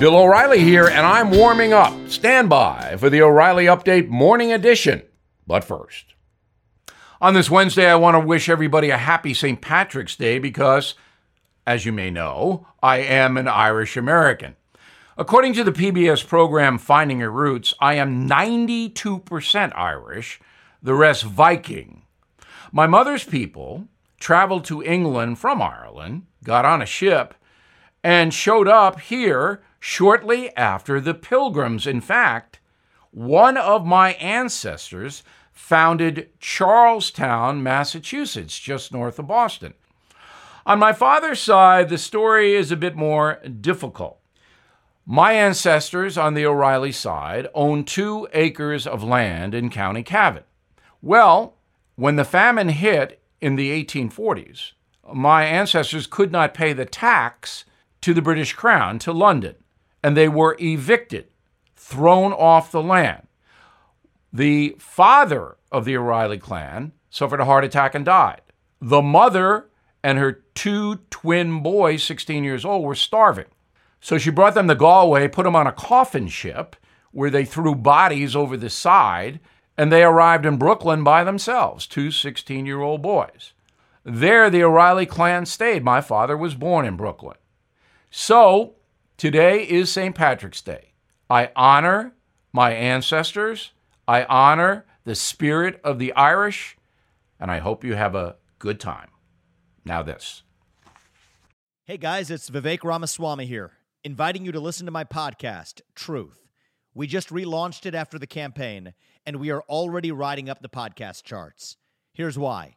Bill O'Reilly here, and I'm warming up. Stand by for the O'Reilly Update Morning Edition. But first, on this Wednesday, I want to wish everybody a happy St. Patrick's Day because, as you may know, I am an Irish American. According to the PBS program Finding Your Roots, I am 92% Irish, the rest Viking. My mother's people traveled to England from Ireland, got on a ship, and showed up here shortly after the Pilgrims. In fact, one of my ancestors founded Charlestown, Massachusetts, just north of Boston. On my father's side, the story is a bit more difficult. My ancestors on the O'Reilly side owned two acres of land in County Cavan. Well, when the famine hit in the 1840s, my ancestors could not pay the tax to the British Crown, to London, and they were evicted, thrown off the land. The father of the O'Reilly clan suffered a heart attack and died. The mother and her two twin boys, 16 years old, were starving. So she brought them to Galway, put them on a coffin ship where they threw bodies over the side, and they arrived in Brooklyn by themselves, two 16 year old boys. There, the O'Reilly clan stayed. My father was born in Brooklyn. So, today is St. Patrick's Day. I honor my ancestors, I honor the spirit of the Irish, and I hope you have a good time. Now, this. Hey guys, it's Vivek Ramaswamy here, inviting you to listen to my podcast, Truth. We just relaunched it after the campaign, and we are already riding up the podcast charts. Here's why.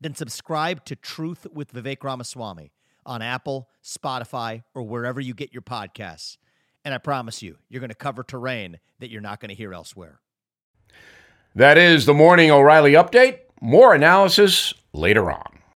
then subscribe to Truth with Vivek Ramaswamy on Apple, Spotify, or wherever you get your podcasts. And I promise you, you're going to cover terrain that you're not going to hear elsewhere. That is the Morning O'Reilly Update. More analysis later on.